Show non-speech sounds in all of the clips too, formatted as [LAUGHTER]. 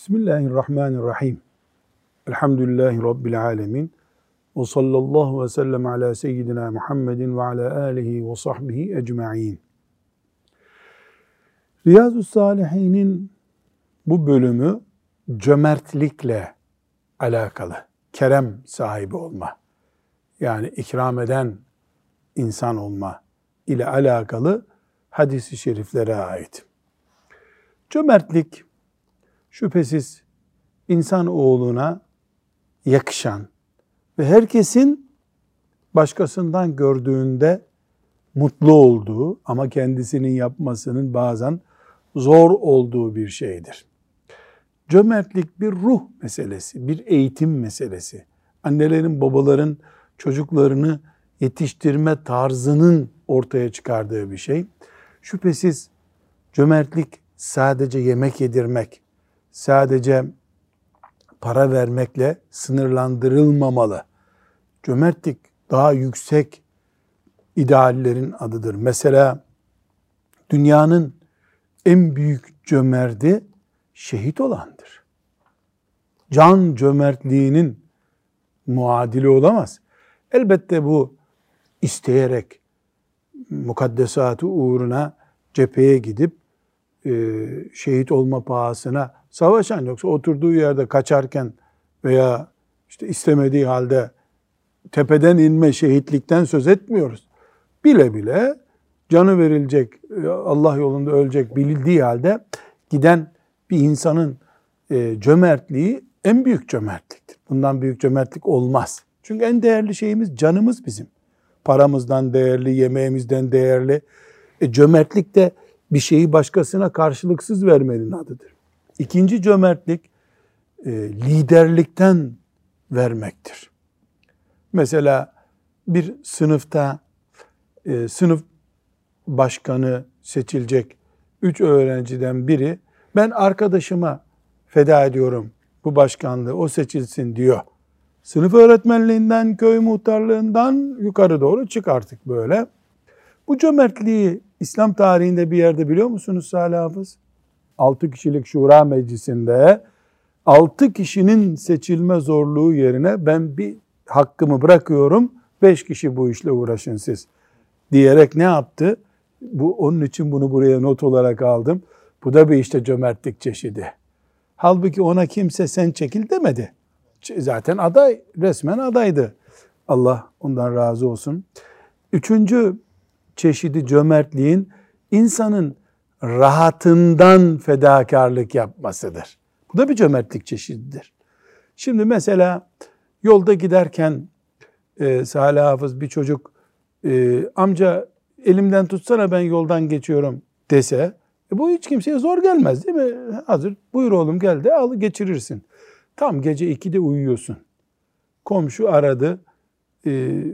Bismillahirrahmanirrahim. Elhamdülillahi Rabbil alemin. Ve sallallahu ve sellem ala seyyidina Muhammedin ve ala alihi ve sahbihi ecma'in. Riyazu Salihin'in bu bölümü cömertlikle alakalı. Kerem sahibi olma. Yani ikram eden insan olma ile alakalı hadisi şeriflere ait. Cömertlik şüphesiz insan oğluna yakışan ve herkesin başkasından gördüğünde mutlu olduğu ama kendisinin yapmasının bazen zor olduğu bir şeydir. Cömertlik bir ruh meselesi, bir eğitim meselesi. Annelerin, babaların çocuklarını yetiştirme tarzının ortaya çıkardığı bir şey. Şüphesiz cömertlik sadece yemek yedirmek, sadece para vermekle sınırlandırılmamalı. Cömertlik daha yüksek ideallerin adıdır. Mesela dünyanın en büyük cömerti şehit olandır. Can cömertliğinin muadili olamaz. Elbette bu isteyerek mukaddesatı uğruna cepheye gidip e, şehit olma pahasına savaşan yoksa oturduğu yerde kaçarken veya işte istemediği halde tepeden inme şehitlikten söz etmiyoruz. Bile bile canı verilecek, Allah yolunda ölecek bildiği halde giden bir insanın e, cömertliği en büyük cömertliktir. Bundan büyük cömertlik olmaz. Çünkü en değerli şeyimiz canımız bizim. Paramızdan değerli, yemeğimizden değerli. E, cömertlik de bir şeyi başkasına karşılıksız vermenin adıdır. İkinci cömertlik e, liderlikten vermektir. Mesela bir sınıfta e, sınıf başkanı seçilecek üç öğrenciden biri ben arkadaşıma feda ediyorum bu başkanlığı o seçilsin diyor. Sınıf öğretmenliğinden, köy muhtarlığından yukarı doğru çık artık böyle. Bu cömertliği İslam tarihinde bir yerde biliyor musunuz Salih Hafız? 6 kişilik şura meclisinde 6 kişinin seçilme zorluğu yerine ben bir hakkımı bırakıyorum 5 kişi bu işle uğraşın siz diyerek ne yaptı? Bu onun için bunu buraya not olarak aldım. Bu da bir işte cömertlik çeşidi. Halbuki ona kimse sen çekil demedi. Zaten aday, resmen adaydı. Allah ondan razı olsun. Üçüncü çeşidi cömertliğin insanın rahatından fedakarlık yapmasıdır. Bu da bir cömertlik çeşididir. Şimdi mesela yolda giderken e, Salih Hafız bir çocuk e, amca elimden tutsana ben yoldan geçiyorum dese e, bu hiç kimseye zor gelmez değil mi? Hazır buyur oğlum gel de al geçirirsin. Tam gece 2'de uyuyorsun. Komşu aradı. E,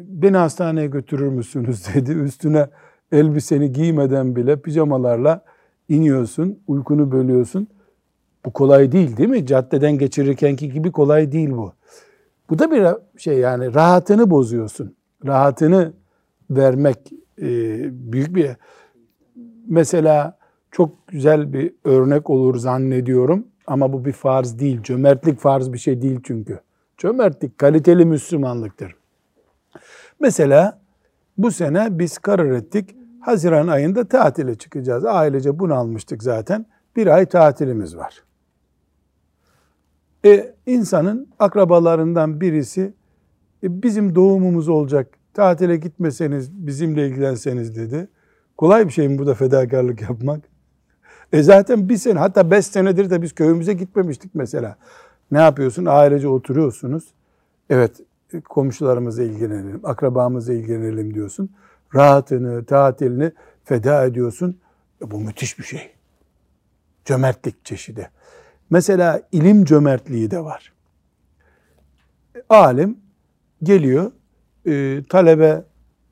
beni hastaneye götürür müsünüz [LAUGHS] dedi. Üstüne elbiseni giymeden bile pijamalarla iniyorsun, uykunu bölüyorsun. Bu kolay değil değil mi? Caddeden geçirirkenki gibi kolay değil bu. Bu da bir şey yani rahatını bozuyorsun. Rahatını vermek e, büyük bir mesela çok güzel bir örnek olur zannediyorum ama bu bir farz değil. Cömertlik farz bir şey değil çünkü. Cömertlik kaliteli Müslümanlıktır. Mesela bu sene biz karar ettik. Haziran ayında tatile çıkacağız. Ailece bunu almıştık zaten. Bir ay tatilimiz var. E, insanın akrabalarından birisi e, bizim doğumumuz olacak. Tatile gitmeseniz bizimle ilgilenseniz dedi. Kolay bir şey mi bu da fedakarlık yapmak? E zaten bir sene hatta beş senedir de biz köyümüze gitmemiştik mesela. Ne yapıyorsun? Ailece oturuyorsunuz. Evet komşularımızla ilgilenelim, akrabamızla ilgilenelim diyorsun. Rahatını, tatilini feda ediyorsun. E bu müthiş bir şey. Cömertlik çeşidi. Mesela ilim cömertliği de var. Alim geliyor, e, talebe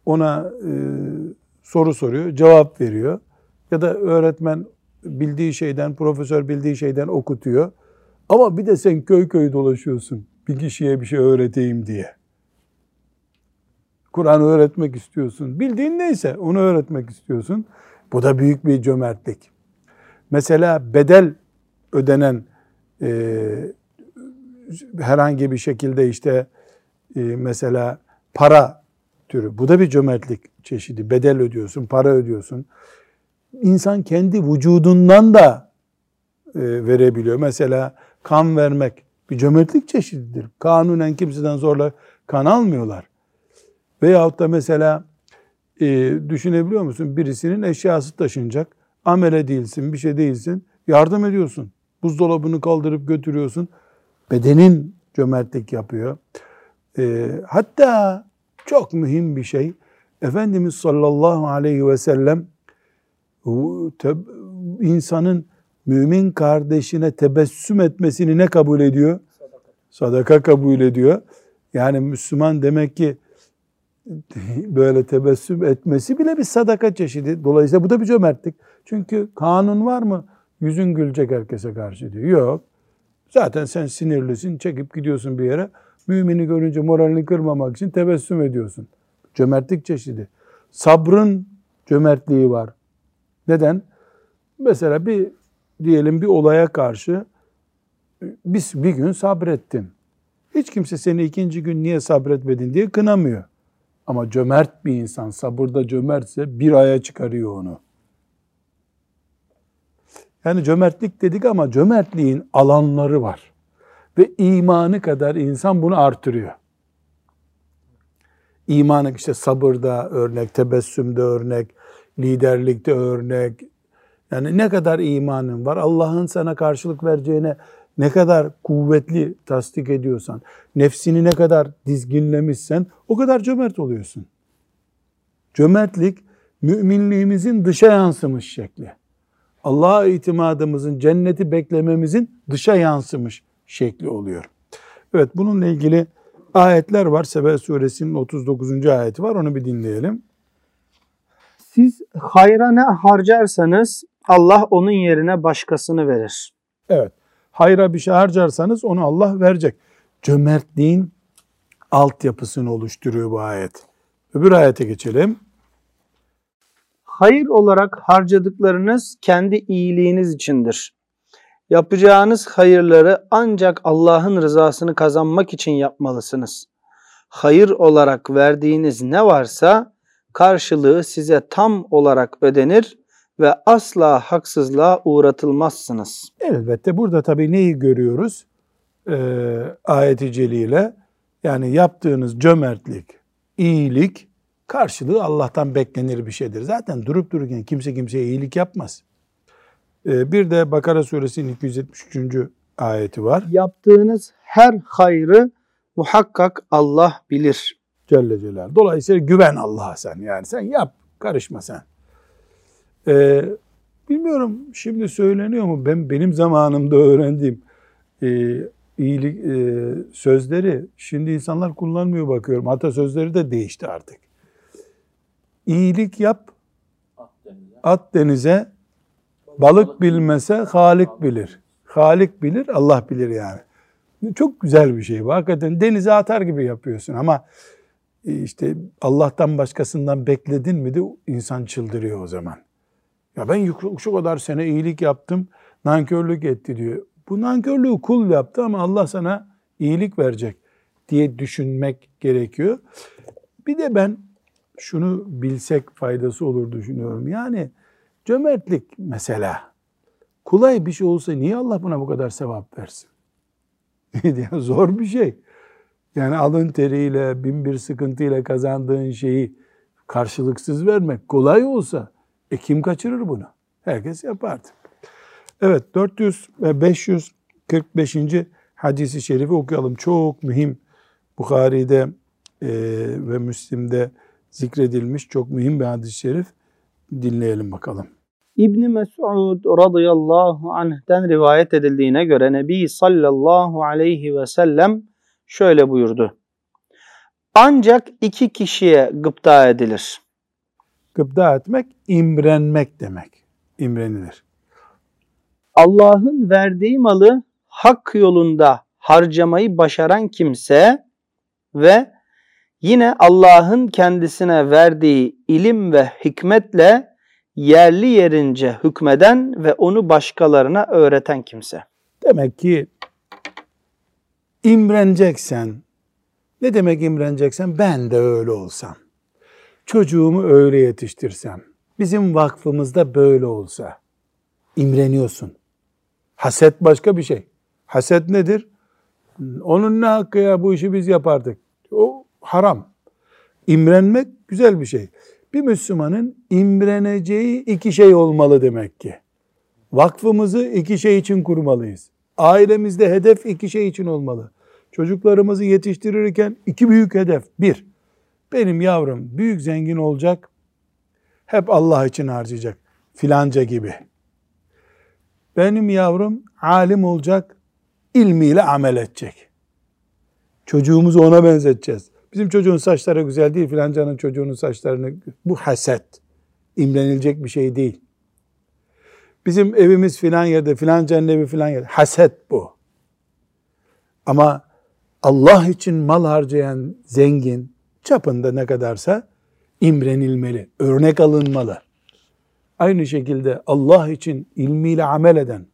ona e, soru soruyor, cevap veriyor. Ya da öğretmen bildiği şeyden, profesör bildiği şeyden okutuyor. Ama bir de sen köy köy dolaşıyorsun bir kişiye bir şey öğreteyim diye. Kur'an öğretmek istiyorsun. Bildiğin neyse onu öğretmek istiyorsun. Bu da büyük bir cömertlik. Mesela bedel ödenen e, herhangi bir şekilde işte e, mesela para türü. Bu da bir cömertlik çeşidi. Bedel ödüyorsun, para ödüyorsun. İnsan kendi vücudundan da e, verebiliyor. Mesela kan vermek bir cömertlik çeşididir. Kanunen kimseden zorla kan almıyorlar. Veyahut da mesela e, düşünebiliyor musun? Birisinin eşyası taşınacak. Amele değilsin, bir şey değilsin. Yardım ediyorsun. Buzdolabını kaldırıp götürüyorsun. Bedenin cömertlik yapıyor. E, hatta çok mühim bir şey. Efendimiz sallallahu aleyhi ve sellem insanın mümin kardeşine tebessüm etmesini ne kabul ediyor? Sadaka, Sadaka kabul ediyor. Yani Müslüman demek ki [LAUGHS] böyle tebessüm etmesi bile bir sadaka çeşidi. Dolayısıyla bu da bir cömertlik. Çünkü kanun var mı? Yüzün gülecek herkese karşı diyor. Yok. Zaten sen sinirlisin, çekip gidiyorsun bir yere. Mümini görünce moralini kırmamak için tebessüm ediyorsun. Cömertlik çeşidi. Sabrın cömertliği var. Neden? Mesela bir diyelim bir olaya karşı biz bir gün sabrettin. Hiç kimse seni ikinci gün niye sabretmedin diye kınamıyor. Ama cömert bir insan, sabırda cömertse bir aya çıkarıyor onu. Yani cömertlik dedik ama cömertliğin alanları var. Ve imanı kadar insan bunu artırıyor. İmanı işte sabırda örnek, tebessümde örnek, liderlikte örnek. Yani ne kadar imanın var, Allah'ın sana karşılık vereceğine ne kadar kuvvetli tasdik ediyorsan, nefsini ne kadar dizginlemişsen o kadar cömert oluyorsun. Cömertlik müminliğimizin dışa yansımış şekli. Allah'a itimadımızın, cenneti beklememizin dışa yansımış şekli oluyor. Evet bununla ilgili ayetler var. Sebe suresinin 39. ayeti var. Onu bir dinleyelim. Siz hayra ne harcarsanız Allah onun yerine başkasını verir. Evet. Hayra bir şey harcarsanız onu Allah verecek. Cömertliğin altyapısını oluşturuyor bu ayet. Öbür ayete geçelim. Hayır olarak harcadıklarınız kendi iyiliğiniz içindir. Yapacağınız hayırları ancak Allah'ın rızasını kazanmak için yapmalısınız. Hayır olarak verdiğiniz ne varsa karşılığı size tam olarak ödenir ve asla haksızlığa uğratılmazsınız. Elbette burada tabii neyi görüyoruz? Ee, ayet-i celile yani yaptığınız cömertlik, iyilik karşılığı Allah'tan beklenir bir şeydir. Zaten durup dururken kimse kimseye iyilik yapmaz. Ee, bir de Bakara suresinin 273. ayeti var. Yaptığınız her hayrı muhakkak Allah bilir. Celle Celal. Dolayısıyla güven Allah'a sen. Yani sen yap, karışma sen. Ee, bilmiyorum şimdi söyleniyor mu? Ben benim zamanımda öğrendiğim e, iyilik e, sözleri şimdi insanlar kullanmıyor bakıyorum. Hatta sözleri de değişti artık. İyilik yap, at denize, at denize balık bilmese Halik bilir. Halik bilir, Allah bilir yani. Çok güzel bir şey bu. Hakikaten denize atar gibi yapıyorsun ama e, işte Allah'tan başkasından bekledin mi de insan çıldırıyor o zaman. Ya ben şu kadar sene iyilik yaptım, nankörlük etti diyor. Bu nankörlüğü kul yaptı ama Allah sana iyilik verecek diye düşünmek gerekiyor. Bir de ben şunu bilsek faydası olur düşünüyorum. Yani cömertlik mesela kolay bir şey olsa niye Allah buna bu kadar sevap versin? [LAUGHS] Zor bir şey. Yani alın teriyle, bin bir sıkıntıyla kazandığın şeyi karşılıksız vermek kolay olsa e kim kaçırır bunu? Herkes yapardı. Evet 400 ve 545. hadisi şerifi okuyalım. Çok mühim Bukhari'de e, ve Müslim'de zikredilmiş çok mühim bir hadis-i şerif. Dinleyelim bakalım. İbn Mes'ud radıyallahu anh'ten rivayet edildiğine göre Nebi sallallahu aleyhi ve sellem şöyle buyurdu. Ancak iki kişiye gıpta edilir. Gıpta etmek imrenmek demek. İmrenilir. Allah'ın verdiği malı hak yolunda harcamayı başaran kimse ve yine Allah'ın kendisine verdiği ilim ve hikmetle yerli yerince hükmeden ve onu başkalarına öğreten kimse. Demek ki İmreneceksen, ne demek imreneceksen? Ben de öyle olsam. Çocuğumu öyle yetiştirsem. Bizim vakfımızda böyle olsa. İmreniyorsun. Haset başka bir şey. Haset nedir? Onun ne hakkı ya bu işi biz yapardık. O haram. İmrenmek güzel bir şey. Bir Müslümanın imreneceği iki şey olmalı demek ki. Vakfımızı iki şey için kurmalıyız. Ailemizde hedef iki şey için olmalı. Çocuklarımızı yetiştirirken iki büyük hedef. Bir, benim yavrum büyük zengin olacak, hep Allah için harcayacak. Filanca gibi. Benim yavrum alim olacak, ilmiyle amel edecek. Çocuğumuzu ona benzeteceğiz. Bizim çocuğun saçları güzel değil, filancanın çocuğunun saçlarını... Bu haset. İmrenilecek bir şey değil. Bizim evimiz filan yerde, filancanın evi filan yerde. Haset bu. Ama Allah için mal harcayan zengin, çapında ne kadarsa imrenilmeli, örnek alınmalı. Aynı şekilde Allah için ilmiyle amel eden,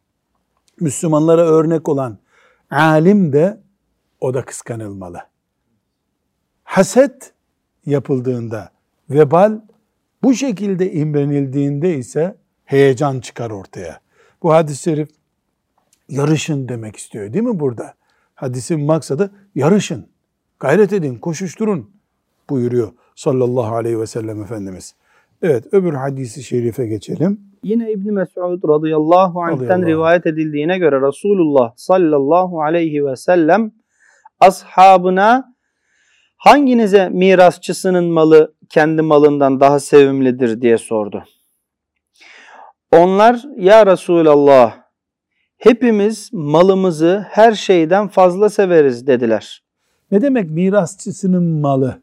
Müslümanlara örnek olan alim de o da kıskanılmalı. Haset yapıldığında, vebal bu şekilde imrenildiğinde ise heyecan çıkar ortaya. Bu hadis-i şerif yarışın demek istiyor değil mi burada? Hadisin maksadı yarışın, gayret edin, koşuşturun buyuruyor sallallahu aleyhi ve sellem Efendimiz. Evet öbür hadisi şerife geçelim. Yine İbn Mesud radıyallahu anh'ten Radıyallahu rivayet edildiğine göre Resulullah sallallahu aleyhi ve sellem ashabına hanginize mirasçısının malı kendi malından daha sevimlidir diye sordu. Onlar ya Resulallah hepimiz malımızı her şeyden fazla severiz dediler. Ne demek mirasçısının malı?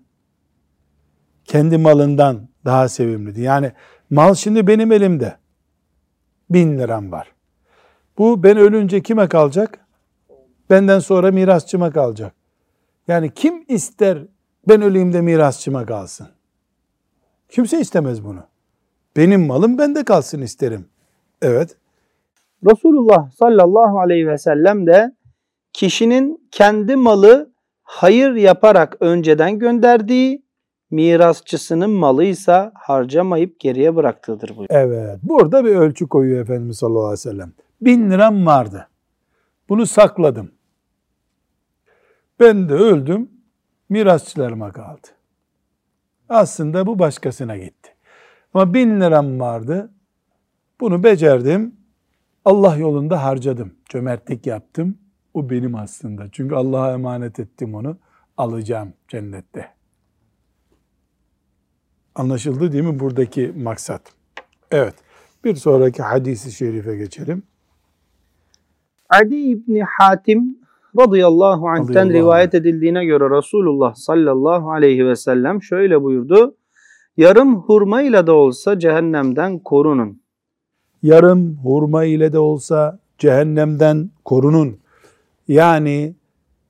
Kendi malından daha sevimlidir. Yani mal şimdi benim elimde. Bin liram var. Bu ben ölünce kime kalacak? Benden sonra mirasçıma kalacak. Yani kim ister ben öleyim de mirasçıma kalsın? Kimse istemez bunu. Benim malım bende kalsın isterim. Evet. Resulullah sallallahu aleyhi ve sellem de kişinin kendi malı hayır yaparak önceden gönderdiği, mirasçısının malıysa harcamayıp geriye bıraktığıdır buyuruyor. Evet. Burada bir ölçü koyuyor Efendimiz sallallahu aleyhi ve sellem. Bin liram vardı. Bunu sakladım. Ben de öldüm. Mirasçılarıma kaldı. Aslında bu başkasına gitti. Ama bin liram vardı. Bunu becerdim. Allah yolunda harcadım. Cömertlik yaptım. O benim aslında. Çünkü Allah'a emanet ettim onu. Alacağım cennette. Anlaşıldı değil mi buradaki maksat? Evet. Bir sonraki hadisi şerife geçelim. Adi İbni Hatim radıyallahu anh'ten Radıyallahu rivayet edildiğine göre Resulullah sallallahu aleyhi ve sellem şöyle buyurdu. Yarım hurma ile de olsa cehennemden korunun. Yarım hurma ile de olsa cehennemden korunun. Yani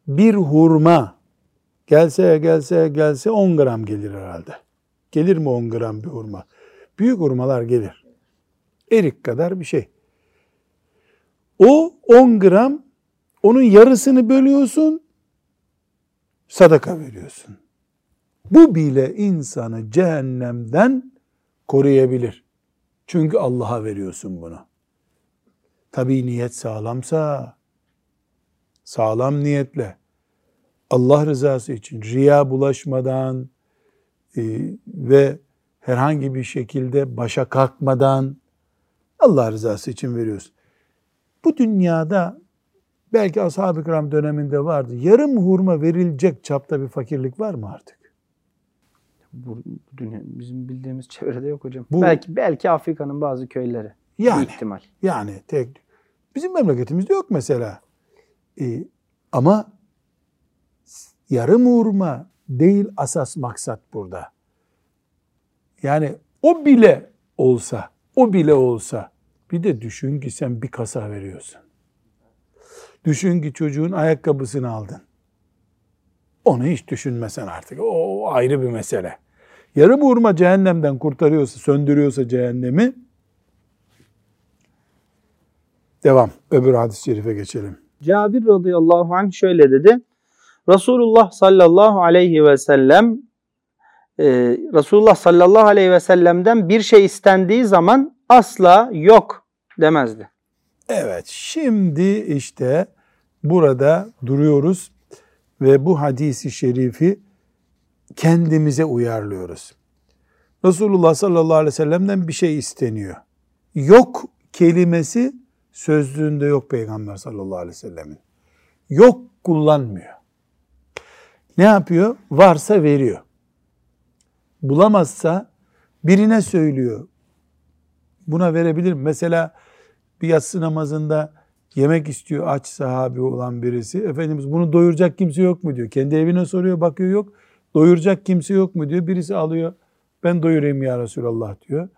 bir hurma gelse gelse gelse 10 gram gelir herhalde. Gelir mi 10 gram bir hurma? Büyük hurmalar gelir. Erik kadar bir şey. O 10 gram onun yarısını bölüyorsun, sadaka veriyorsun. Bu bile insanı cehennemden koruyabilir. Çünkü Allah'a veriyorsun bunu. Tabii niyet sağlamsa, sağlam niyetle, Allah rızası için riya bulaşmadan ve herhangi bir şekilde başa kalkmadan Allah rızası için veriyorsun. Bu dünyada belki ashab-ı kiram döneminde vardı. Yarım hurma verilecek çapta bir fakirlik var mı artık? Bu dünya bizim bildiğimiz çevrede yok hocam. Bu- belki belki Afrika'nın bazı köyleri. Yani. İhtimal. Yani tek bizim memleketimizde yok mesela. Ee, ama yarım hurma değil asas maksat burada. Yani o bile olsa, o bile olsa bir de düşün ki sen bir kasa veriyorsun. Düşün ki çocuğun ayakkabısını aldın. Onu hiç düşünmesen artık. O ayrı bir mesele. Yarım hurma cehennemden kurtarıyorsa, söndürüyorsa cehennemi Devam. Öbür hadis-i şerife geçelim. Cabir radıyallahu anh şöyle dedi. Resulullah sallallahu aleyhi ve sellem e, Resulullah sallallahu aleyhi ve sellem'den bir şey istendiği zaman asla yok demezdi. Evet şimdi işte burada duruyoruz ve bu hadisi şerifi kendimize uyarlıyoruz. Resulullah sallallahu aleyhi ve sellem'den bir şey isteniyor. Yok kelimesi sözlüğünde yok Peygamber sallallahu aleyhi ve sellemin. Yok kullanmıyor. Ne yapıyor? Varsa veriyor. Bulamazsa birine söylüyor. Buna verebilir mi? Mesela bir yatsı namazında yemek istiyor aç sahabi olan birisi. Efendimiz bunu doyuracak kimse yok mu diyor. Kendi evine soruyor bakıyor yok. Doyuracak kimse yok mu diyor. Birisi alıyor ben doyurayım ya Resulallah diyor.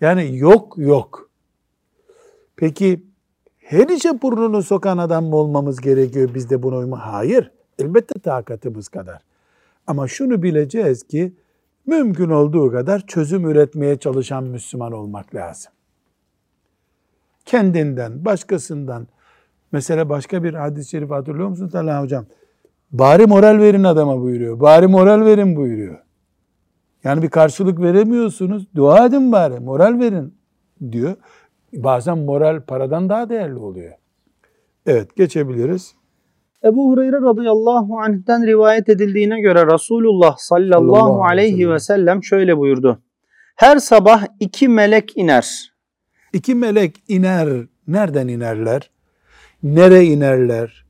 Yani yok yok. Peki her işe burnunu sokan adam mı olmamız gerekiyor biz de buna uyma? Hayır. Elbette takatımız kadar. Ama şunu bileceğiz ki mümkün olduğu kadar çözüm üretmeye çalışan Müslüman olmak lazım. Kendinden, başkasından. Mesela başka bir hadis-i şerif hatırlıyor musunuz Allah hocam? Bari moral verin adama buyuruyor. Bari moral verin buyuruyor. Yani bir karşılık veremiyorsunuz. Dua edin bari, moral verin diyor. Bazen moral paradan daha değerli oluyor. Evet, geçebiliriz. Ebu Hureyre radıyallahu anh'ten rivayet edildiğine göre Resulullah sallallahu, aleyhi ve sellem şöyle buyurdu. Her sabah iki melek iner. İki melek iner. Nereden inerler? Nere inerler?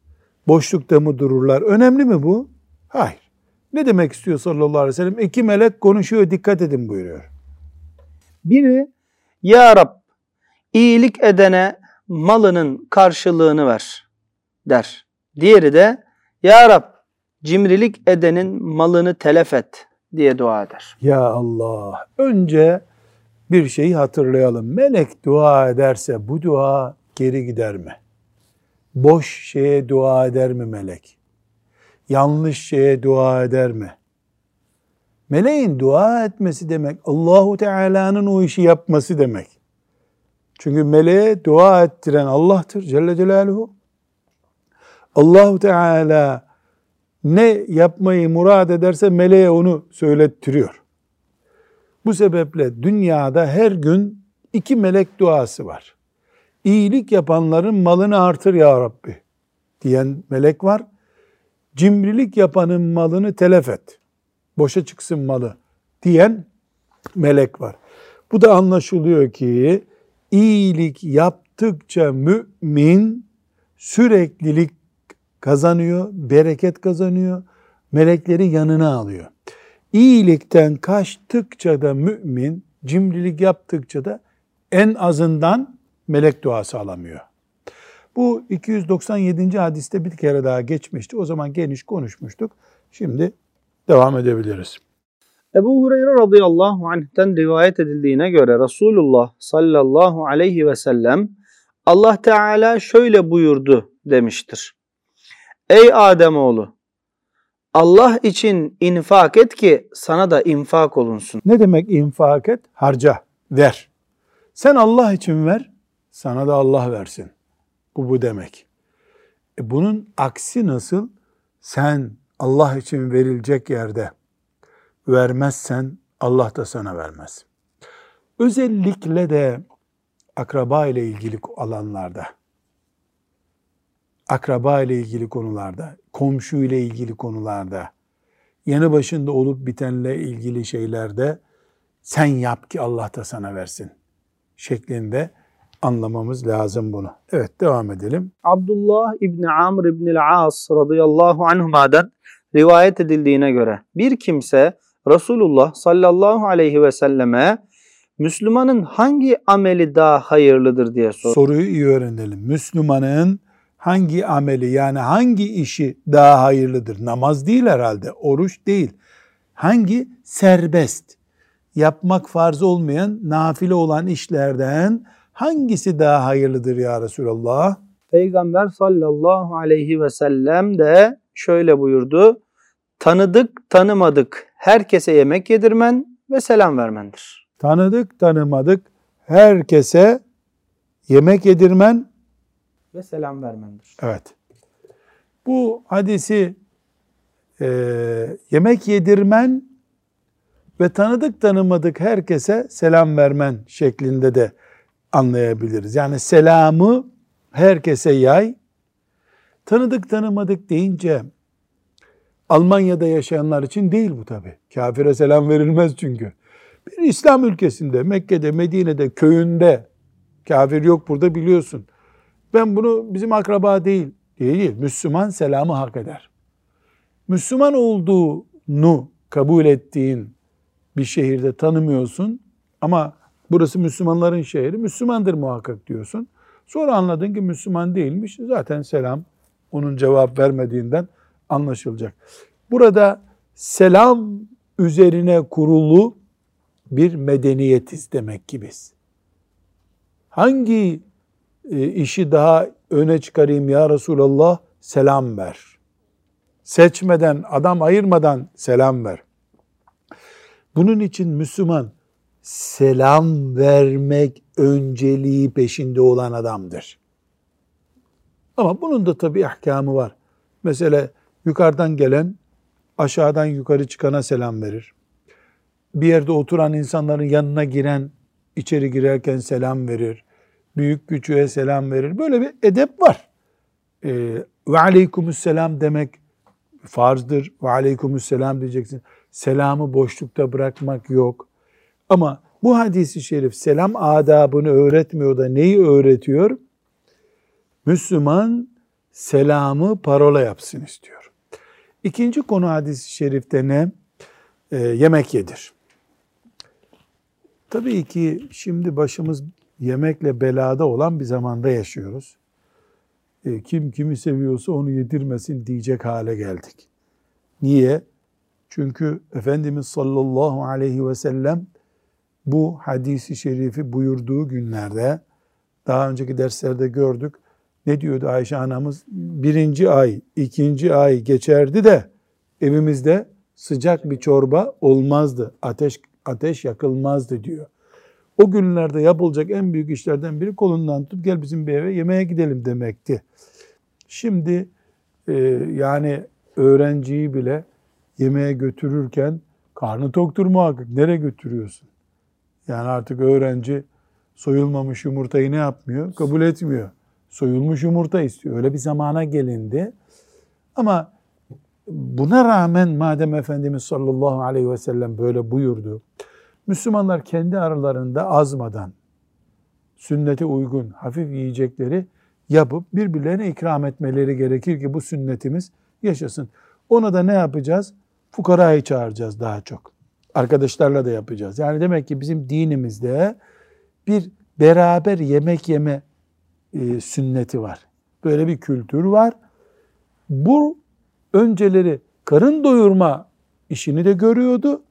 Boşlukta mı dururlar? Önemli mi bu? Hayır. Ne demek istiyor sallallahu aleyhi ve sellem? İki melek konuşuyor dikkat edin buyuruyor. Biri Ya Rab iyilik edene malının karşılığını ver der. Diğeri de Ya Rab cimrilik edenin malını telef et diye dua eder. Ya Allah. Önce bir şeyi hatırlayalım. Melek dua ederse bu dua geri gider mi? Boş şeye dua eder mi melek? yanlış şeye dua eder mi? Meleğin dua etmesi demek Allahu Teala'nın o işi yapması demek. Çünkü meleğe dua ettiren Allah'tır Celle Celaluhu. Allahu Teala ne yapmayı murad ederse meleğe onu söylettiriyor. Bu sebeple dünyada her gün iki melek duası var. İyilik yapanların malını artır ya Rabbi diyen melek var cimrilik yapanın malını telef et. Boşa çıksın malı diyen melek var. Bu da anlaşılıyor ki iyilik yaptıkça mümin süreklilik kazanıyor, bereket kazanıyor, melekleri yanına alıyor. İyilikten kaçtıkça da mümin, cimrilik yaptıkça da en azından melek duası alamıyor. Bu 297. hadiste bir kere daha geçmişti. O zaman geniş konuşmuştuk. Şimdi devam edebiliriz. Ebu Hureyre radıyallahu anh'ten rivayet edildiğine göre Resulullah sallallahu aleyhi ve sellem Allah Teala şöyle buyurdu demiştir. Ey Ademoğlu Allah için infak et ki sana da infak olunsun. Ne demek infak et? Harca, ver. Sen Allah için ver, sana da Allah versin. Bu bu demek. E bunun aksi nasıl? Sen Allah için verilecek yerde vermezsen Allah da sana vermez. Özellikle de akraba ile ilgili alanlarda, akraba ile ilgili konularda, komşu ile ilgili konularda, yanı başında olup bitenle ilgili şeylerde sen yap ki Allah da sana versin şeklinde anlamamız lazım bunu. Evet devam edelim. Abdullah İbni Amr İbni As radıyallahu anhuma'dan rivayet edildiğine göre bir kimse Resulullah sallallahu aleyhi ve selleme Müslümanın hangi ameli daha hayırlıdır diye sor. Soruyu iyi öğrenelim. Müslümanın hangi ameli yani hangi işi daha hayırlıdır? Namaz değil herhalde, oruç değil. Hangi serbest, yapmak farz olmayan, nafile olan işlerden hangisi daha hayırlıdır ya Resulallah? Peygamber sallallahu aleyhi ve sellem de şöyle buyurdu. Tanıdık tanımadık herkese yemek yedirmen ve selam vermendir. Tanıdık tanımadık herkese yemek yedirmen ve selam vermendir. Evet. Bu hadisi e, yemek yedirmen ve tanıdık tanımadık herkese selam vermen şeklinde de anlayabiliriz. Yani selamı herkese yay. Tanıdık tanımadık deyince Almanya'da yaşayanlar için değil bu tabi. Kafire selam verilmez çünkü. Bir İslam ülkesinde, Mekke'de, Medine'de, köyünde, kafir yok burada biliyorsun. Ben bunu bizim akraba değil, değil. Müslüman selamı hak eder. Müslüman olduğunu kabul ettiğin bir şehirde tanımıyorsun ama burası Müslümanların şehri, Müslümandır muhakkak diyorsun. Sonra anladın ki Müslüman değilmiş. Zaten selam onun cevap vermediğinden anlaşılacak. Burada selam üzerine kurulu bir medeniyetiz demek ki biz. Hangi işi daha öne çıkarayım ya Resulallah? Selam ver. Seçmeden, adam ayırmadan selam ver. Bunun için Müslüman selam vermek önceliği peşinde olan adamdır. Ama bunun da tabii ahkamı var. Mesela yukarıdan gelen aşağıdan yukarı çıkana selam verir. Bir yerde oturan insanların yanına giren içeri girerken selam verir. Büyük küçüğe selam verir. Böyle bir edep var. Ee, ve aleykümüsselam demek farzdır. Ve aleykümüsselam diyeceksin. Selamı boşlukta bırakmak yok. Ama bu hadisi şerif selam adabını öğretmiyor da neyi öğretiyor? Müslüman selamı parola yapsın istiyor. İkinci konu hadis-i şerifte ne? E, yemek yedir. Tabii ki şimdi başımız yemekle belada olan bir zamanda yaşıyoruz. E, kim kimi seviyorsa onu yedirmesin diyecek hale geldik. Niye? Çünkü Efendimiz sallallahu aleyhi ve sellem bu hadisi şerifi buyurduğu günlerde daha önceki derslerde gördük. Ne diyordu Ayşe anamız? Birinci ay, ikinci ay geçerdi de evimizde sıcak bir çorba olmazdı. Ateş ateş yakılmazdı diyor. O günlerde yapılacak en büyük işlerden biri kolundan tutup gel bizim bir eve yemeğe gidelim demekti. Şimdi e, yani öğrenciyi bile yemeğe götürürken karnı toktur muhakkak. Nereye götürüyorsun? Yani artık öğrenci soyulmamış yumurtayı ne yapmıyor? Kabul etmiyor. Soyulmuş yumurta istiyor. Öyle bir zamana gelindi. Ama buna rağmen madem Efendimiz sallallahu aleyhi ve sellem böyle buyurdu. Müslümanlar kendi aralarında azmadan, sünnete uygun hafif yiyecekleri yapıp birbirlerine ikram etmeleri gerekir ki bu sünnetimiz yaşasın. Ona da ne yapacağız? Fukarayı çağıracağız daha çok. Arkadaşlarla da yapacağız. Yani demek ki bizim dinimizde bir beraber yemek yeme e, sünneti var. Böyle bir kültür var. Bu önceleri karın doyurma işini de görüyordu.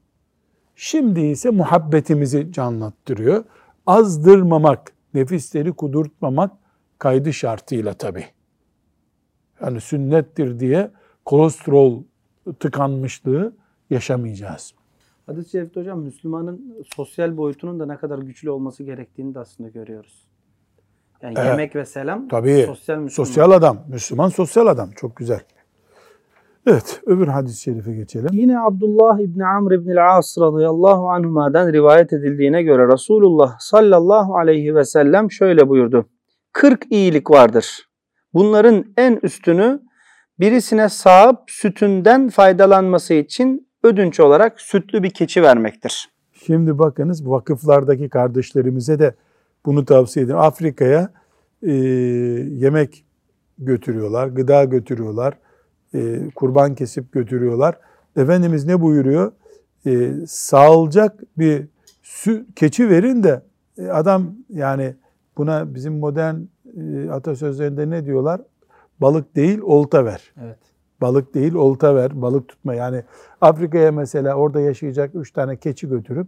Şimdi ise muhabbetimizi canlattırıyor. Azdırmamak, nefisleri kudurtmamak kaydı şartıyla tabi. Yani sünnettir diye kolesterol tıkanmışlığı yaşamayacağız. Hadis-i Şerif'te hocam Müslümanın sosyal boyutunun da ne kadar güçlü olması gerektiğini de aslında görüyoruz. Yani evet. yemek ve selam Tabii. sosyal Müslüman. Sosyal adam. Müslüman sosyal adam. Çok güzel. Evet, öbür hadis-i şerife geçelim. Yine Abdullah İbni Amr İbni As radıyallahu anhuma'dan rivayet edildiğine göre Resulullah sallallahu aleyhi ve sellem şöyle buyurdu. 40 iyilik vardır. Bunların en üstünü birisine sahip sütünden faydalanması için ödünç olarak sütlü bir keçi vermektir. Şimdi bakınız vakıflardaki kardeşlerimize de bunu tavsiye ederim. Afrika'ya e, yemek götürüyorlar, gıda götürüyorlar, e, kurban kesip götürüyorlar. Efendimiz ne buyuruyor? E, sağılacak bir sü, keçi verin de e, adam yani buna bizim modern e, atasözlerinde ne diyorlar? Balık değil olta ver. Evet. Balık değil olta ver, balık tutma. Yani Afrika'ya mesela orada yaşayacak üç tane keçi götürüp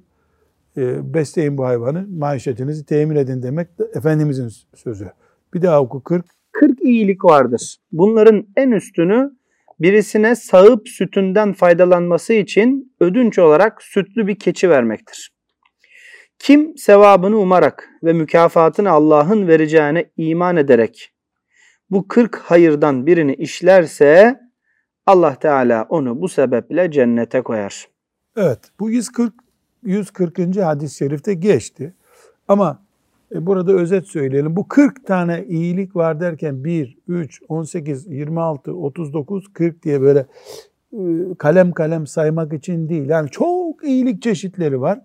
e, besleyin bu hayvanı, maişetinizi temin edin demek de Efendimizin sözü. Bir daha oku 40. 40 iyilik vardır. Bunların en üstünü birisine sağıp sütünden faydalanması için ödünç olarak sütlü bir keçi vermektir. Kim sevabını umarak ve mükafatını Allah'ın vereceğine iman ederek bu 40 hayırdan birini işlerse Allah Teala onu bu sebeple cennete koyar. Evet bu 140 140. hadis-i şerifte geçti. Ama burada özet söyleyelim. Bu 40 tane iyilik var derken 1, 3, 18, 26, 39, 40 diye böyle e, kalem kalem saymak için değil. Yani çok iyilik çeşitleri var.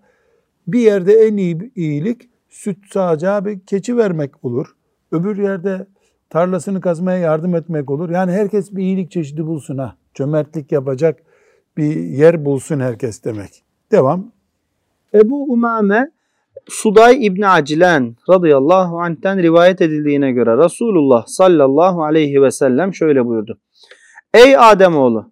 Bir yerde en iyi iyilik süt sağacağı bir keçi vermek olur. Öbür yerde tarlasını kazmaya yardım etmek olur. Yani herkes bir iyilik çeşidi bulsun ha. Cömertlik yapacak bir yer bulsun herkes demek. Devam. Ebu Umame Suday İbni Acilen radıyallahu anh'ten rivayet edildiğine göre Resulullah sallallahu aleyhi ve sellem şöyle buyurdu. Ey Ademoğlu!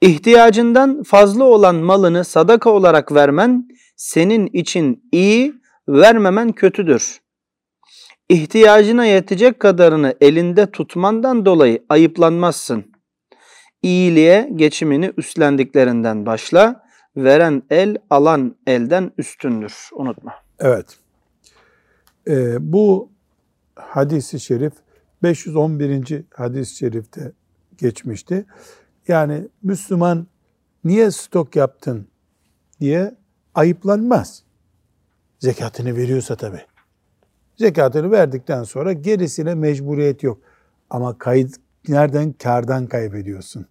ihtiyacından fazla olan malını sadaka olarak vermen senin için iyi, vermemen kötüdür. İhtiyacına yetecek kadarını elinde tutmandan dolayı ayıplanmazsın. İyiliğe geçimini üstlendiklerinden başla. Veren el alan elden üstündür. Unutma. Evet. Ee, bu hadisi şerif 511. hadis-i şerifte geçmişti. Yani Müslüman niye stok yaptın diye ayıplanmaz. Zekatını veriyorsa tabi. Zekatını verdikten sonra gerisine mecburiyet yok. Ama kayıt nereden? Kardan kaybediyorsun.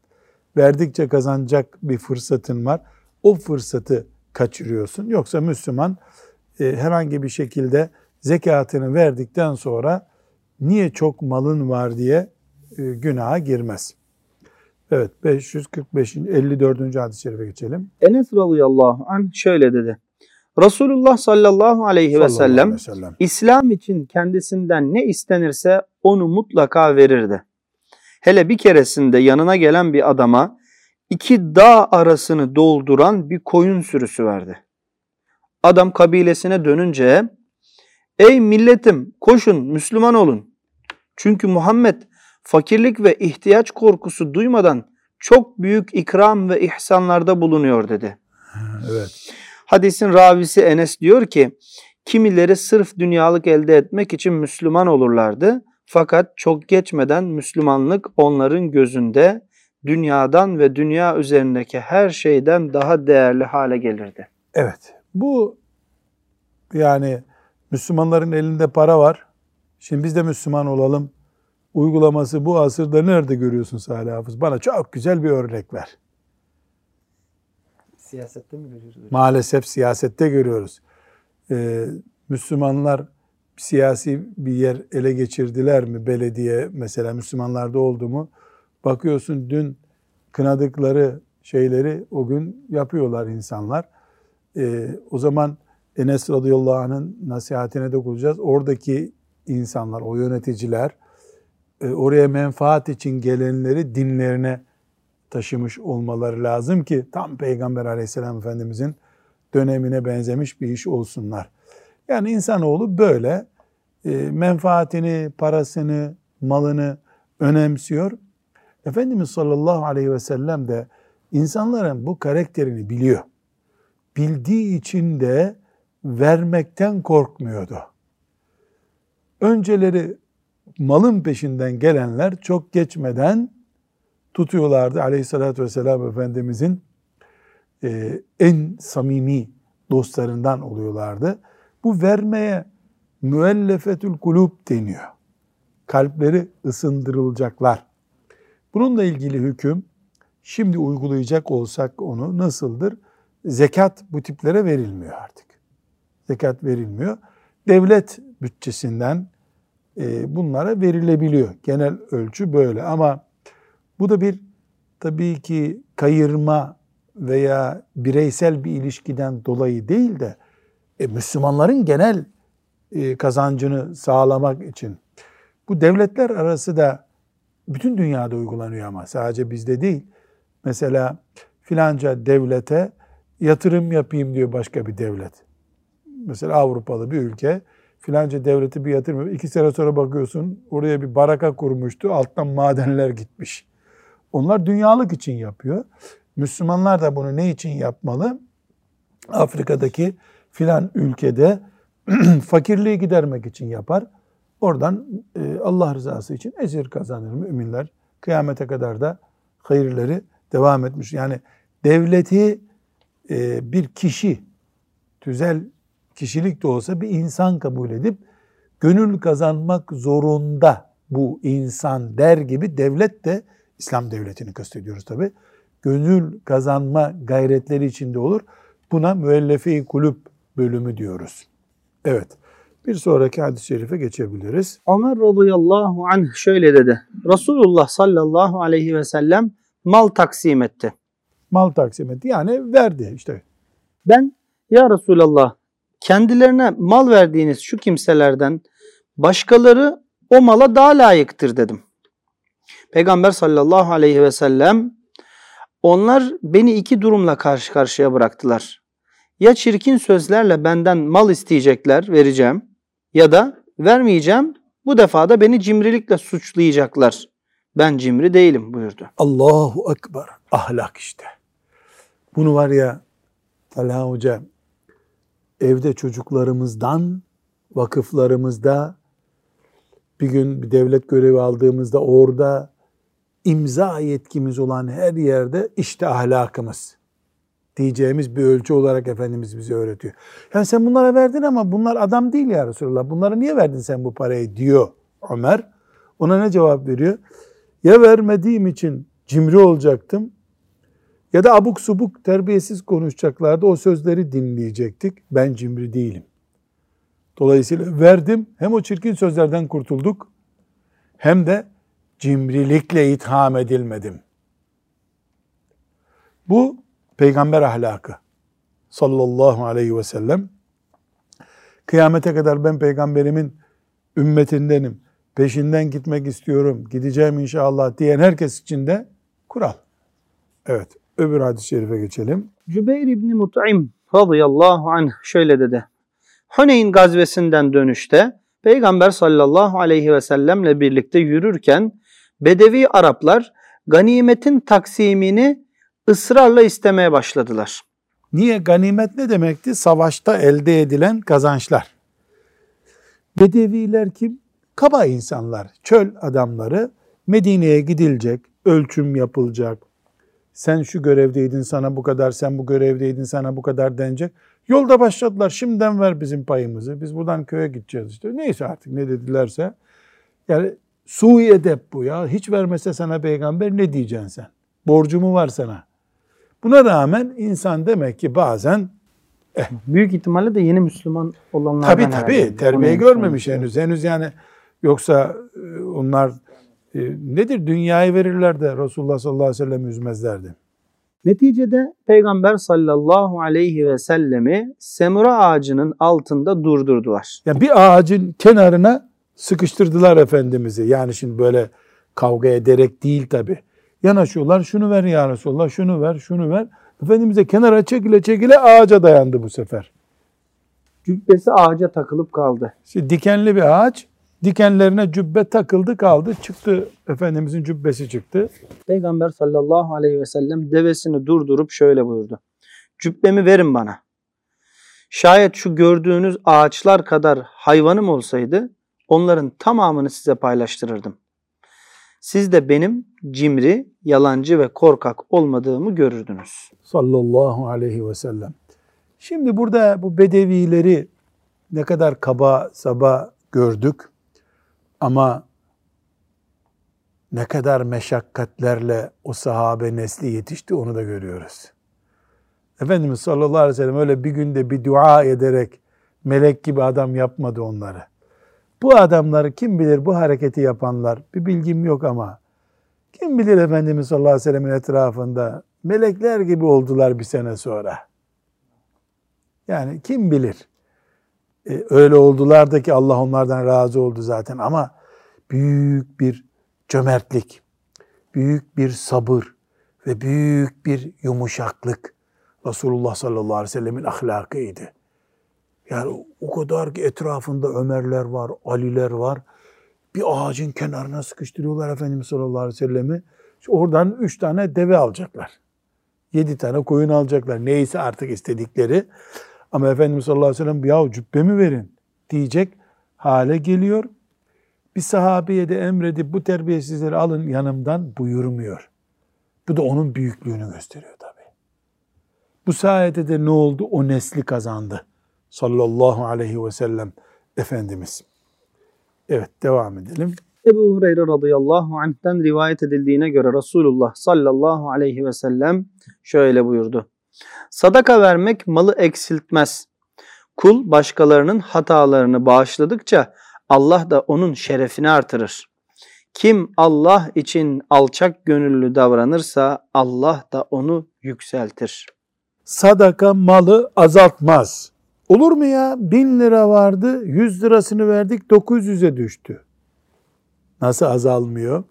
Verdikçe kazanacak bir fırsatın var. O fırsatı kaçırıyorsun. Yoksa Müslüman herhangi bir şekilde zekatını verdikten sonra niye çok malın var diye e, günaha girmez. Evet 545. 54. hadis-i şerife geçelim. Enes radıyallahu anh şöyle dedi. Resulullah sallallahu aleyhi ve sellem, aleyhi ve sellem İslam için kendisinden ne istenirse onu mutlaka verirdi. Hele bir keresinde yanına gelen bir adama iki dağ arasını dolduran bir koyun sürüsü verdi. Adam kabilesine dönünce ey milletim koşun Müslüman olun. Çünkü Muhammed fakirlik ve ihtiyaç korkusu duymadan çok büyük ikram ve ihsanlarda bulunuyor dedi. Evet. Hadisin ravisi Enes diyor ki kimileri sırf dünyalık elde etmek için Müslüman olurlardı. Fakat çok geçmeden Müslümanlık onların gözünde dünyadan ve dünya üzerindeki her şeyden daha değerli hale gelirdi. Evet. Bu yani Müslümanların elinde para var. Şimdi biz de Müslüman olalım uygulaması bu asırda nerede görüyorsun Salih Hafız? Bana çok güzel bir örnek ver. Siyasette mi görüyoruz? Maalesef siyasette görüyoruz. Ee, Müslümanlar siyasi bir yer ele geçirdiler mi? Belediye mesela Müslümanlarda oldu mu? Bakıyorsun dün kınadıkları şeyleri o gün yapıyorlar insanlar. Ee, o zaman Enes radıyallahu anh'ın nasihatine dokunacağız. Oradaki insanlar, o yöneticiler, e, oraya menfaat için gelenleri dinlerine taşımış olmaları lazım ki tam Peygamber aleyhisselam efendimizin dönemine benzemiş bir iş olsunlar. Yani insanoğlu böyle e, menfaatini, parasını, malını önemsiyor. Efendimiz sallallahu aleyhi ve sellem de insanların bu karakterini biliyor. Bildiği için de vermekten korkmuyordu. Önceleri malın peşinden gelenler çok geçmeden tutuyorlardı. Aleyhissalatü vesselam Efendimizin e, en samimi dostlarından oluyorlardı. Bu vermeye müellefetül kulub deniyor. Kalpleri ısındırılacaklar. Bununla ilgili hüküm şimdi uygulayacak olsak onu nasıldır? Zekat bu tiplere verilmiyor artık. Zekat verilmiyor. Devlet bütçesinden e, bunlara verilebiliyor. Genel ölçü böyle ama bu da bir tabii ki kayırma veya bireysel bir ilişkiden dolayı değil de e, Müslümanların genel e, kazancını sağlamak için. Bu devletler arası da bütün dünyada uygulanıyor ama sadece bizde değil. Mesela filanca devlete yatırım yapayım diyor başka bir devlet. Mesela Avrupalı bir ülke filanca devleti bir yatırım iki sene sonra bakıyorsun oraya bir baraka kurmuştu alttan madenler gitmiş. Onlar dünyalık için yapıyor. Müslümanlar da bunu ne için yapmalı? Afrika'daki filan ülkede [CLEARS THROAT] fakirliği gidermek için yapar. oradan e, Allah rızası için ecir kazanır müminler. Kıyamete kadar da hayırları devam etmiş. Yani devleti e, bir kişi, tüzel kişilik de olsa bir insan kabul edip gönül kazanmak zorunda bu insan der gibi devlet de İslam devletini kastediyoruz tabi. Gönül kazanma gayretleri içinde olur. Buna müellefe-i kulüp bölümü diyoruz. Evet. Bir sonraki hadis-i şerife geçebiliriz. Ömer radıyallahu anh şöyle dedi. Resulullah sallallahu aleyhi ve sellem mal taksim etti. Mal taksim etti. Yani verdi işte. Ben ya Resulallah kendilerine mal verdiğiniz şu kimselerden başkaları o mala daha layıktır dedim. Peygamber sallallahu aleyhi ve sellem onlar beni iki durumla karşı karşıya bıraktılar. Ya çirkin sözlerle benden mal isteyecekler, vereceğim ya da vermeyeceğim. Bu defa da beni cimrilikle suçlayacaklar. Ben cimri değilim buyurdu. Allahu Ekber. Ahlak işte. Bunu var ya Talha Hoca evde çocuklarımızdan vakıflarımızda bir gün bir devlet görevi aldığımızda orada imza yetkimiz olan her yerde işte ahlakımız diyeceğimiz bir ölçü olarak Efendimiz bize öğretiyor. Yani sen bunlara verdin ama bunlar adam değil ya Resulallah. Bunlara niye verdin sen bu parayı diyor Ömer. Ona ne cevap veriyor? Ya vermediğim için cimri olacaktım ya da abuk subuk terbiyesiz konuşacaklardı. O sözleri dinleyecektik. Ben cimri değilim. Dolayısıyla verdim. Hem o çirkin sözlerden kurtulduk hem de cimrilikle itham edilmedim. Bu peygamber ahlakı sallallahu aleyhi ve sellem. Kıyamete kadar ben peygamberimin ümmetindenim, peşinden gitmek istiyorum, gideceğim inşallah diyen herkes için de kural. Evet, öbür hadis-i şerife geçelim. Cübeyr İbni Mut'im radıyallahu anh şöyle dedi. Huneyn gazvesinden dönüşte Peygamber sallallahu aleyhi ve sellemle birlikte yürürken Bedevi Araplar ganimetin taksimini ısrarla istemeye başladılar. Niye? Ganimet ne demekti? Savaşta elde edilen kazançlar. Bedeviler kim? Kaba insanlar, çöl adamları Medine'ye gidilecek, ölçüm yapılacak. Sen şu görevdeydin sana bu kadar, sen bu görevdeydin sana bu kadar denecek. Yolda başladılar. Şimdiden ver bizim payımızı. Biz buradan köye gideceğiz işte. Neyse artık ne dedilerse. Yani sui edep bu ya. Hiç vermese sana peygamber ne diyeceksin sen? Borcu mu var sana? Buna rağmen insan demek ki bazen eh, büyük ihtimalle de yeni Müslüman olanlar tabi tabi terbiye görmemiş henüz. Henüz yani yoksa e, onlar e, nedir dünyayı verirler de Resulullah sallallahu aleyhi ve sellem üzmezlerdi. Neticede Peygamber sallallahu aleyhi ve sellemi semura ağacının altında durdurdular. Ya bir ağacın kenarına sıkıştırdılar Efendimiz'i. Yani şimdi böyle kavga ederek değil tabi. Yanaşıyorlar şunu ver ya Resulallah şunu ver şunu ver. Efendimiz'e kenara çekile çekile ağaca dayandı bu sefer. Cübbesi ağaca takılıp kaldı. İşte dikenli bir ağaç dikenlerine cübbe takıldı kaldı. Çıktı Efendimizin cübbesi çıktı. Peygamber sallallahu aleyhi ve sellem devesini durdurup şöyle buyurdu. Cübbemi verin bana. Şayet şu gördüğünüz ağaçlar kadar hayvanım olsaydı onların tamamını size paylaştırırdım. Siz de benim cimri, yalancı ve korkak olmadığımı görürdünüz. Sallallahu aleyhi ve sellem. Şimdi burada bu bedevileri ne kadar kaba saba gördük. Ama ne kadar meşakkatlerle o sahabe nesli yetişti onu da görüyoruz. Efendimiz sallallahu aleyhi ve sellem öyle bir günde bir dua ederek melek gibi adam yapmadı onları. Bu adamları kim bilir bu hareketi yapanlar bir bilgim yok ama kim bilir Efendimiz sallallahu aleyhi ve sellemin etrafında melekler gibi oldular bir sene sonra. Yani kim bilir? E, öyle oldular da ki Allah onlardan razı oldu zaten ama büyük bir cömertlik, büyük bir sabır ve büyük bir yumuşaklık Resulullah sallallahu aleyhi ve sellemin ahlakıydı. Yani o kadar ki etrafında Ömerler var, Aliler var. Bir ağacın kenarına sıkıştırıyorlar Efendimiz sallallahu aleyhi ve sellemi. İşte oradan üç tane deve alacaklar. Yedi tane koyun alacaklar. Neyse artık istedikleri. Ama Efendimiz sallallahu aleyhi ve sellem ya cübbemi verin diyecek hale geliyor. bir sahabeye de emredip bu terbiyesizleri alın yanımdan buyurmuyor. Bu da onun büyüklüğünü gösteriyor tabi. Bu sayede de ne oldu? O nesli kazandı. Sallallahu aleyhi ve sellem Efendimiz. Evet devam edelim. Ebu Hureyre radıyallahu anh'ten rivayet edildiğine göre Resulullah sallallahu aleyhi ve sellem şöyle buyurdu. Sadaka vermek malı eksiltmez. Kul başkalarının hatalarını bağışladıkça Allah da onun şerefini artırır. Kim Allah için alçak gönüllü davranırsa Allah da onu yükseltir. Sadaka malı azaltmaz. Olur mu ya? Bin lira vardı, yüz lirasını verdik, 900'e düştü. Nasıl azalmıyor?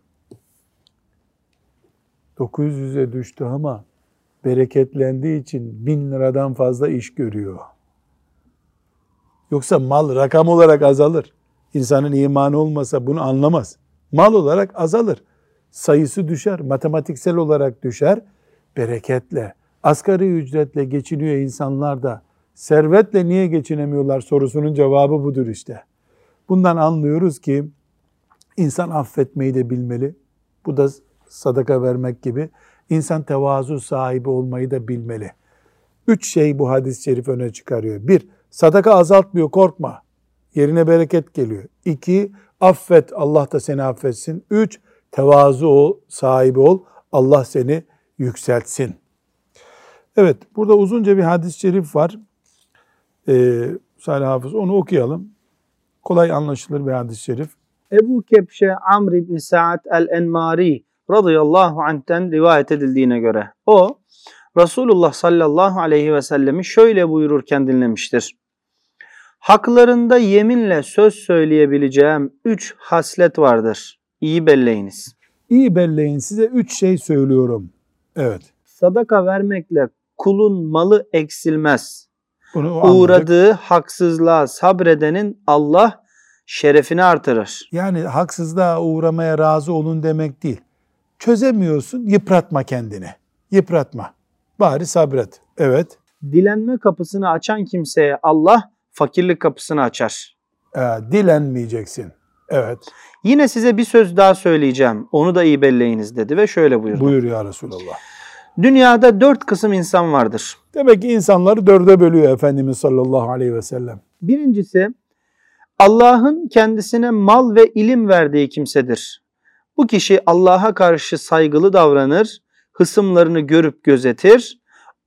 900'e düştü ama bereketlendiği için bin liradan fazla iş görüyor. Yoksa mal rakam olarak azalır. İnsanın imanı olmasa bunu anlamaz. Mal olarak azalır. Sayısı düşer, matematiksel olarak düşer. Bereketle, asgari ücretle geçiniyor insanlar da servetle niye geçinemiyorlar sorusunun cevabı budur işte. Bundan anlıyoruz ki insan affetmeyi de bilmeli. Bu da sadaka vermek gibi. İnsan tevazu sahibi olmayı da bilmeli. Üç şey bu hadis-i şerif öne çıkarıyor. Bir, sadaka azaltmıyor korkma. Yerine bereket geliyor. İki, affet Allah da seni affetsin. Üç, tevazu ol, sahibi ol. Allah seni yükseltsin. Evet, burada uzunca bir hadis-i şerif var. Ee, Salih Hafız onu okuyalım. Kolay anlaşılır bir hadis-i şerif. Ebu Kepşe Amr ibn Sa'd el-Enmari radıyallahu anh'ten rivayet edildiğine göre o Resulullah sallallahu aleyhi ve sellemi şöyle buyururken dinlemiştir. Haklarında yeminle söz söyleyebileceğim üç haslet vardır. İyi belleyiniz. İyi belleyin size üç şey söylüyorum. Evet. Sadaka vermekle kulun malı eksilmez. Bunu Uğradığı haksızlığa sabredenin Allah şerefini artırır. Yani haksızlığa uğramaya razı olun demek değil. Çözemiyorsun, yıpratma kendini. Yıpratma. Bari sabret. Evet. Dilenme kapısını açan kimseye Allah fakirlik kapısını açar. Ee, dilenmeyeceksin. Evet. Yine size bir söz daha söyleyeceğim. Onu da iyi belleyiniz dedi ve şöyle buyurdu. Buyur ya Resulallah. Dünyada dört kısım insan vardır. Demek ki insanları dörde bölüyor Efendimiz sallallahu aleyhi ve sellem. Birincisi Allah'ın kendisine mal ve ilim verdiği kimsedir. Bu kişi Allah'a karşı saygılı davranır, hısımlarını görüp gözetir,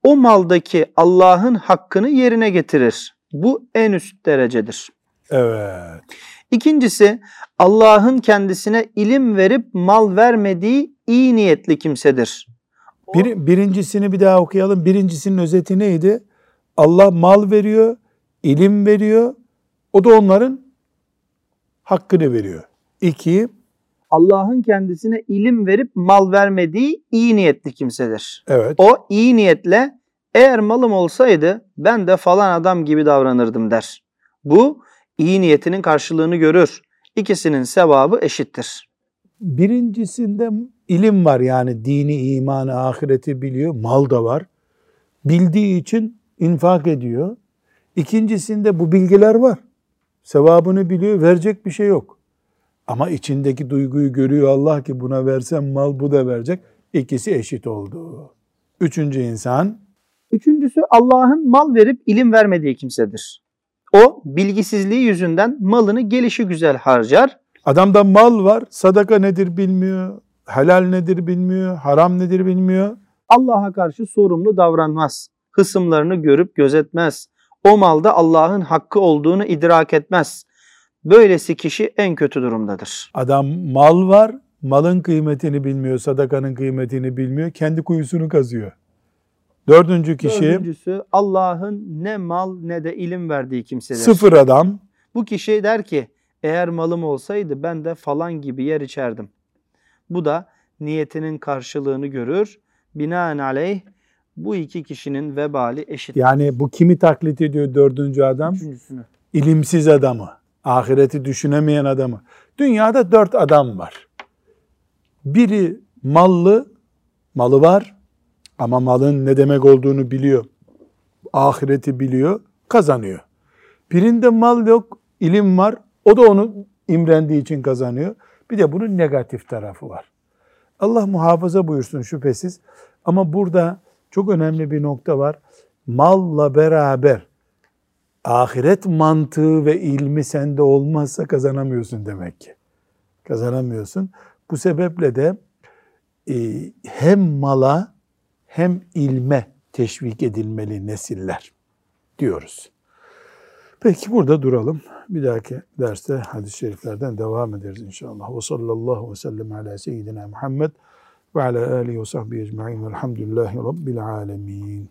o maldaki Allah'ın hakkını yerine getirir. Bu en üst derecedir. Evet. İkincisi Allah'ın kendisine ilim verip mal vermediği iyi niyetli kimsedir. Bir, birincisini bir daha okuyalım. Birincisinin özeti neydi? Allah mal veriyor, ilim veriyor. O da onların hakkını veriyor. İki, Allah'ın kendisine ilim verip mal vermediği iyi niyetli kimsedir. evet. O iyi niyetle eğer malım olsaydı ben de falan adam gibi davranırdım der. Bu iyi niyetinin karşılığını görür. İkisinin sevabı eşittir. Birincisinde ilim var yani dini, imanı, ahireti biliyor. Mal da var. Bildiği için infak ediyor. İkincisinde bu bilgiler var. Sevabını biliyor, verecek bir şey yok. Ama içindeki duyguyu görüyor Allah ki buna versem mal bu da verecek. İkisi eşit oldu. Üçüncü insan Üçüncüsü Allah'ın mal verip ilim vermediği kimsedir. O bilgisizliği yüzünden malını gelişi güzel harcar. adamda mal var, sadaka nedir bilmiyor, helal nedir bilmiyor, haram nedir bilmiyor. Allah'a karşı sorumlu davranmaz. Hısımlarını görüp gözetmez. O malda Allah'ın hakkı olduğunu idrak etmez. Böylesi kişi en kötü durumdadır. Adam mal var, malın kıymetini bilmiyor, sadakanın kıymetini bilmiyor, kendi kuyusunu kazıyor. Dördüncü kişi Dördüncüsü Allah'ın ne mal ne de ilim verdiği kimsedir. sıfır adam. Bu kişi der ki eğer malım olsaydı ben de falan gibi yer içerdim. Bu da niyetinin karşılığını görür. Binaenaleyh bu iki kişinin vebali eşit. Yani bu kimi taklit ediyor dördüncü adam? Üçüncüsünü. İlimsiz adamı, ahireti düşünemeyen adamı. Dünyada dört adam var. Biri mallı, malı var ama malın ne demek olduğunu biliyor. Ahireti biliyor, kazanıyor. Birinde mal yok, ilim var. O da onu imrendiği için kazanıyor. Bir de bunun negatif tarafı var. Allah muhafaza buyursun şüphesiz. Ama burada çok önemli bir nokta var. Malla beraber ahiret mantığı ve ilmi sende olmazsa kazanamıyorsun demek ki. Kazanamıyorsun. Bu sebeple de e, hem mala hem ilme teşvik edilmeli nesiller diyoruz. Peki burada duralım. Bir dahaki derste hadis-i şeriflerden devam ederiz inşallah. Ve sallallahu ve sellem ala seyyidina Muhammed ve ala alihi ve sahbihi ecma'in velhamdülillahi rabbil alemin.